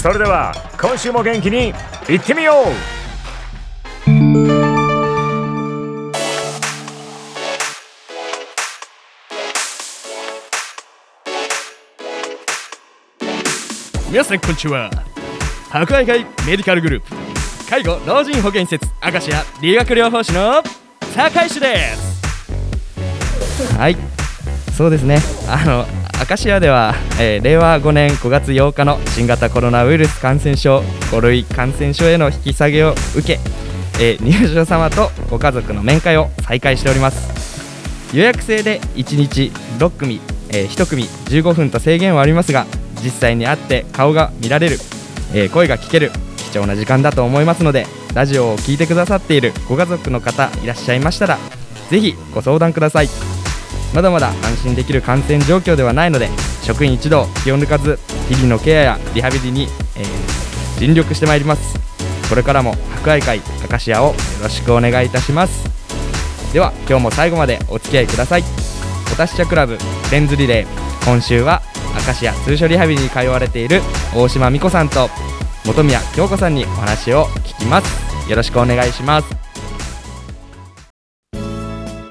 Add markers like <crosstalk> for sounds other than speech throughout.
それでは今週も元気にいってみよう。皆さんこんにちは。博愛会メディカルグループ介護老人保健施設明石家理学療法士の坂井氏です。はい。そうですね。あの明石家では、えー、令和5年5月8日の新型コロナウイルス感染症5類感染症への引き下げを受け、えー、入所様とご家族の面会を再開しております。予約制で1日6組、えー、1組15分と制限はありますが実際に会って顔が見られる、えー、声が聞ける貴重な時間だと思いますのでラジオを聴いてくださっているご家族の方いらっしゃいましたらぜひご相談ください。まだまだ安心できる感染状況ではないので職員一同気を抜かず日々のケアやリハビリに、えー、尽力してまいります。これからも博愛会アカシアをよろしくお願いいたします。では今日も最後までお付き合いください。お達者クラブレンズリレー。今週は明石家通所リハビリに通われている大島美子さんと本宮京子さんにお話を聞きます。よろしくお願いします。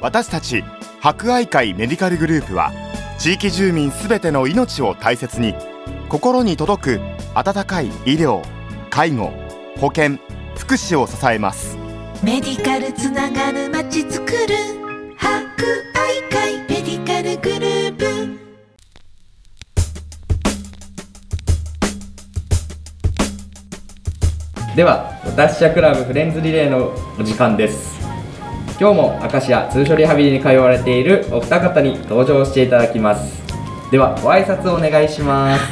私たち博愛会メディカルグループは地域住民すべての命を大切に心に届く温かい医療介護保険福祉を支えます。メディカルつながるまちづくる博愛会メディカルグループ。では私社クラブフレンズリレーのお時間です今日も明石家通所リハビリに通われているお二方に登場していただきます。ではご挨拶をお願いします。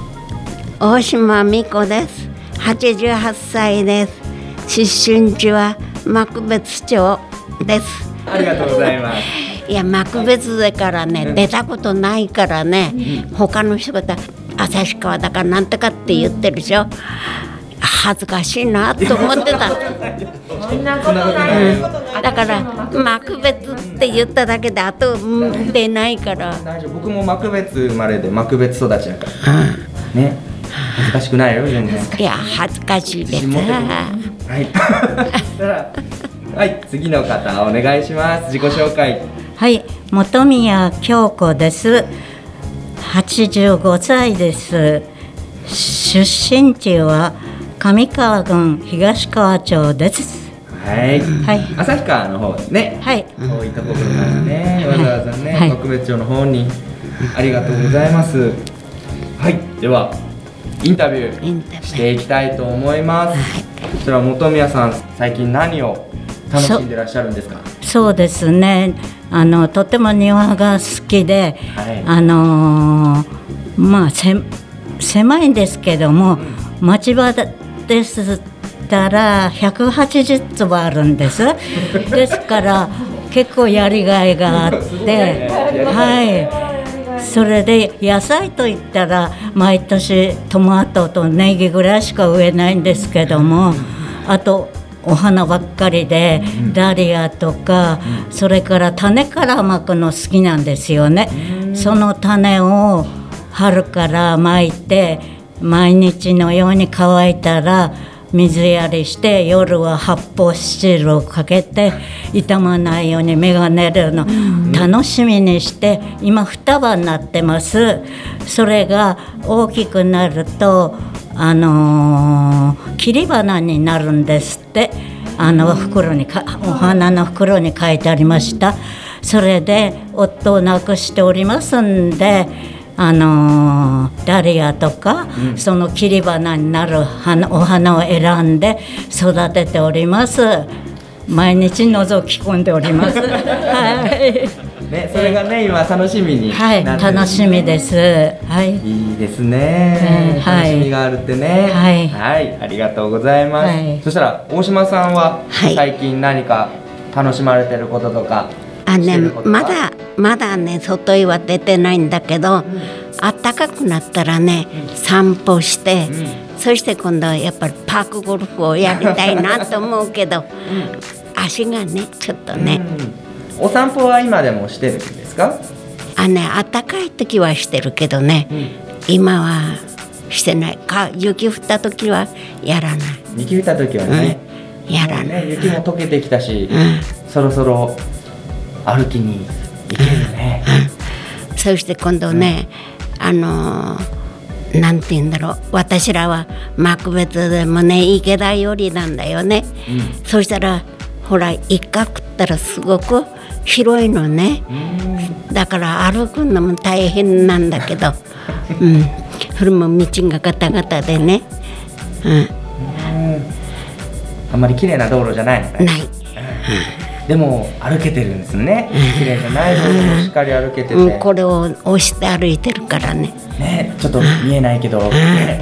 <laughs> 大島美子です。88歳です。出身地は幕別町です。ありがとうございます。<laughs> いや幕別でからね、出たことないからね、他の人が旭川だかなんとかって言ってるでしょ恥ずかしいなと思ってた。そんなことない、うん、だから幕別って言っただけであと出ないから。大丈夫。僕も幕別生まれで幕別育ちだから、うん、ね。恥ずかしくないよ全然いや恥ずかしいです。はい。<laughs> はい次の方お願いします。自己紹介。はい。本宮京子です。85歳です。出身地は上川郡東川町です。はい。はい。旭川の方ですね。はい。そういったところからね、わざわざね、特別町の方にありがとうございます。はい。ではインタビューしていきたいと思います。そしたら本宮さん、最近何を楽しんでらっしゃるんですか？そうですね。あのとても庭が好きで、はい、あのー、まあせ狭いんですけども、町場ですたら180坪あるんです。<laughs> ですから結構やりがいがあってはい。それで野菜といったら毎年トマトとネギぐらいしか植えないんですけどもあとお花ばっかりでダリアとかそれから種からまくの好きなん。ですよね。その種を春からまいて毎日のように乾いたら水やりして夜は発泡スチールをかけて傷まないように芽が寝るの、楽しみにして今双葉になってます。それが大きくなるとあのー切り花になるんですって。あの袋にかお花の袋に書いてありました。それで夫を亡くしておりますんであのーダリアとか、その切り花になる花お花を選んで育てております。毎日覗き込んでおります。<laughs> はい、ね、それがね今楽しみにはい、楽しみです。はい。いいですね、うんはい。楽しみがあるってね。はい。ありがとうございます、はい。そしたら大島さんははい。最近何か楽しまれてることとか、あねまだまだね外へは出てないんだけど、暖かくなったらね散歩して、そして今度はやっぱりパークゴルフをやりたいなと思うけど、足がねちょっとね、お散歩は今でもしてるんですか？あね暖かい時はしてるけどね、今はしてない。か雪降った時はやらない、雪降った時はね、やらない、ね雪も溶けてきたし、うそろそろ歩きに行けるね、そして今度ね、あのーなんて言うんだろう。私らは幕別でもね池田よりなんだよね、そしたらほら一角ったらすごく広いのね、だから歩くのも大変なんだけど、<laughs> うん、それも道がガタガタでね、うあんまり綺麗な道路じゃないのん、ね。ない、でも歩けてるんですね。綺麗じゃない道路もしっかり歩けてて、うん、これを押して歩いてるからね。ねちょっと見えないけど、ね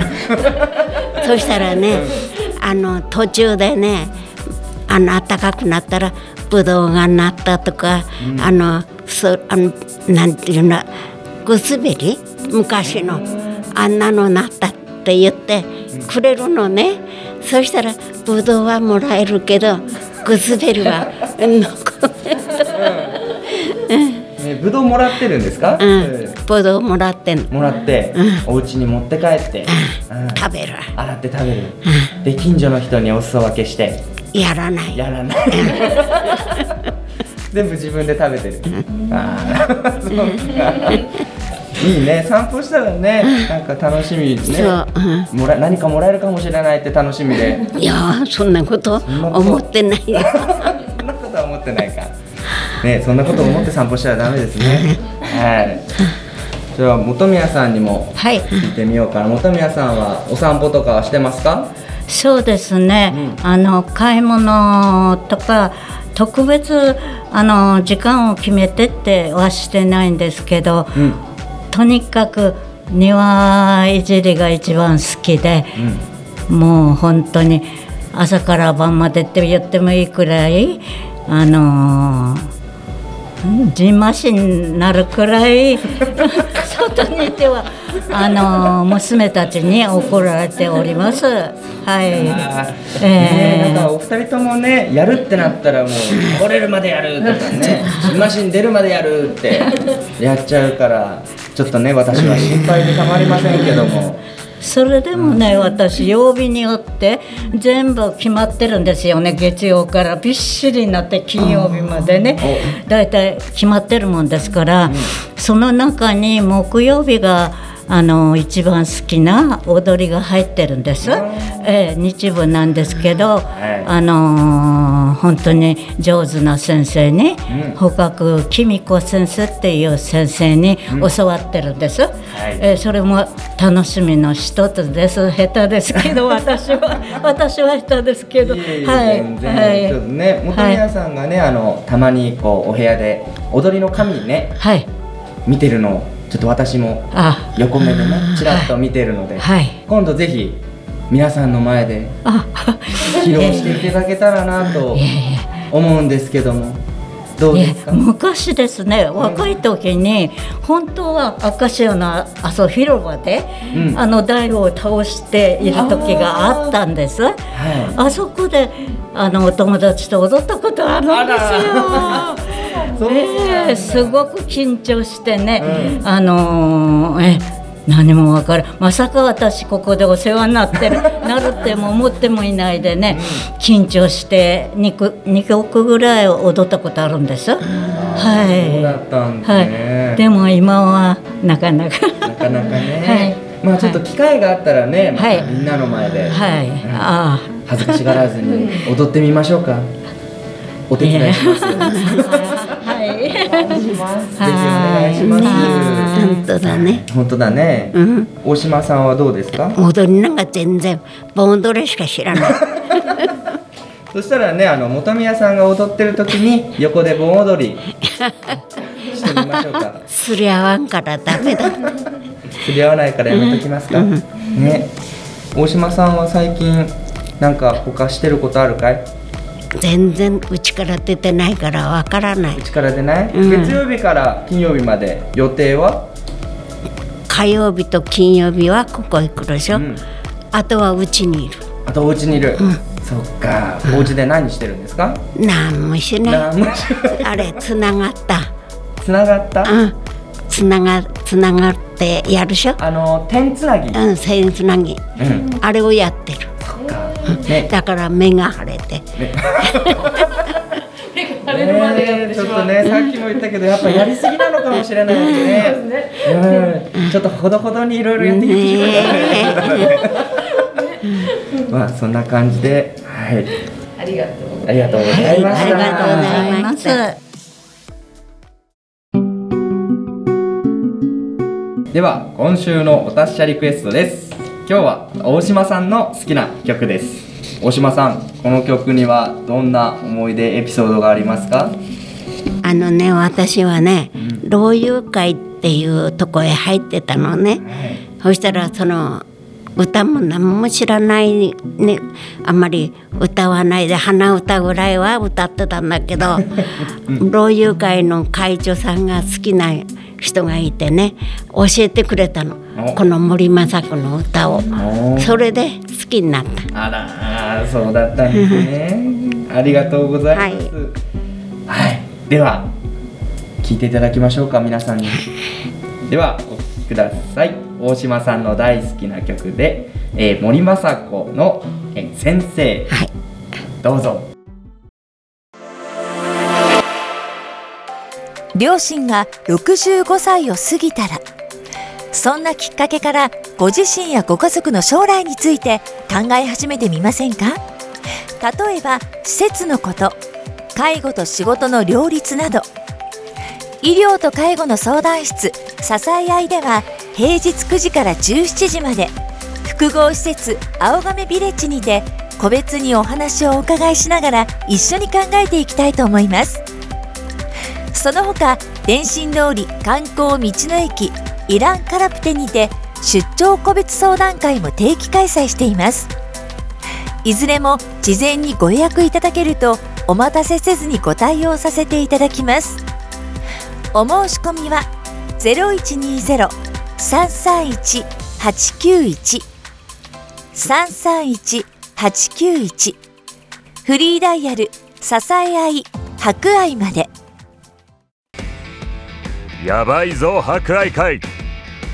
そしたらね、あの途中でね、あの暖かくなったらブドウがなったとか、あのそあのなんていうの、グスベリ昔のあんなのなったって言ってくれるのね。そしたらブドウはもらえるけど、グスベリは残ねぶどうもらってるんですか、うん、ブドウもらってもらって、お家に持って帰って、うん。食べる。洗って食べる、で近所の人にお裾分けしてやらない。やらない。<laughs> 全部自分で食べてる、ああそうかいいね。散歩したらねなんか楽しみね。そう。うんもら何かもらえるかもしれないって楽しみで。いやーそんなこと思ってないよ。そんなことは思ってないか。ねそんなこと思って散歩したらダメですね。はい。では本宮さんにもはい。聞いてみようかな。本宮さんはお散歩とかはしてますか？そうですね、あの買い物とか特別あの時間を決めてってはしてないんですけど、うんとにかく庭いじりが一番好きで、もう本当に朝から晩までって言ってもいいくらいあのーじんましになるくらい <laughs> 外にいてはあのー娘たちに怒られております。はい。ねえなんかお二人ともねやるってなったらもう来れるまでやるとかねマシン出るまでやるってやっちゃうからちょっとね私は心配でたまりませんけどもそれでもね、私曜日によって全部決まってるんですよね月曜から。びっしりになって金曜日までね。だいたい決まってるもんですから、その中に木曜日があの一番好きな踊りが入ってるんです、ええ日舞なんですけど、いあのー本当に上手な先生に、捕獲公子先生っていう先生に教わってるんです、えーそれも楽しみの一つです。下手ですけど <laughs> 私は私は下手ですけど。いえいえはい全然ちょっとね本宮さんがねあのたまにこうお部屋で踊りの紙ねはい。見てるのをちょっと私もあ。横目でねちらっと見てるのではい。今度ぜひ皆さんの前であ。披露していただけたらなと <laughs> 思うんですけどもどうですか？昔ですね若い時に本当は明石家のあそう広場で、うん。あの台を倒している時があったんです。はあそこであのお友達と踊ったことあるんですよ。ええすごく緊張してね、あのーえ何も分からん。まさか私ここでお世話になってる <laughs> なるっても思ってもいないでね緊張して2曲 ,2 曲ぐらい踊ったことあるんです。はい。だったんですはねい、。でも今はなかなか。なかなかね。<laughs> はい。まあちょっと機会があったらね、はい。みんなの前で、はい。あ恥ずかしがらずに踊ってみましょうか。<laughs> お手伝いしますはいひお願いします。本当だね本当だね。うん大島さんはどうですか？踊りなんか全然盆踊りしか知らないそしたらね、あの本宮さんが踊ってる時に横で盆踊りしてみましょうか。すり合わんからダメだ釣り合わないからやめときますか。ね。大島さんは最近なんか他してることあるかい？全然うちから出てないからわからないうちから出ない？うん月曜日から金曜日まで予定は？火曜日と金曜日はここ行くでしょ、うんあとはうちにいるあとお家にいる？そっか。お家で何してるんですか？なんもしないあれつながったつながった？うんつながつながってやるでしょあの点つなぎ。うん線つなぎうん。あれをやってる。ね。だから目が腫れてねえちょっとねさっきも言ったけどやっぱやりすぎなのかもしれないですね。うんちょっとほどほどにいろいろやっていきましょうまあそんな感じではい。ありがとう。ありがとうございました。ありがとうございまますでは今週のお達者リクエストです今日は大島さんの好きな曲です大島さんこの曲にはどんな思い出エピソードがありますか？あのね私はね老友会っていうとこへ入ってたのね、そしたらその歌も何も知らないね。あんまり歌わないで鼻歌ぐらいは歌ってたんだけど老友会の会長さんが好きな人がいてね教えてくれたの。お。この森昌子の歌を。おそれで好きになったあらそうだったんですね。ありがとうございます。はい、では聞いていただきましょうか皆さんに。<laughs> ではお聴きください。大島さんの大好きな曲で、えー森昌子の、えー先生、はい。どうぞ。両親が65歳を過ぎたらそんなきっかけからご自身やご家族の将来について考え始めてみませんか？例えば施設のこと介護と仕事の両立など。医療と介護の相談室支え合いでは平日9時から17時まで。複合施設青亀ビレッジにて個別にお話をお伺いしながら一緒に考えていきたいと思います。その他電信通り観光道の駅イランカラプテにて出張個別相談会も定期開催しています。いずれも事前にご予約いただけるとお待たせせずにご対応させていただきます。お申し込みは0120-331-891 331-891フリーダイヤル支え合い博愛まで。やばいぞ博愛会。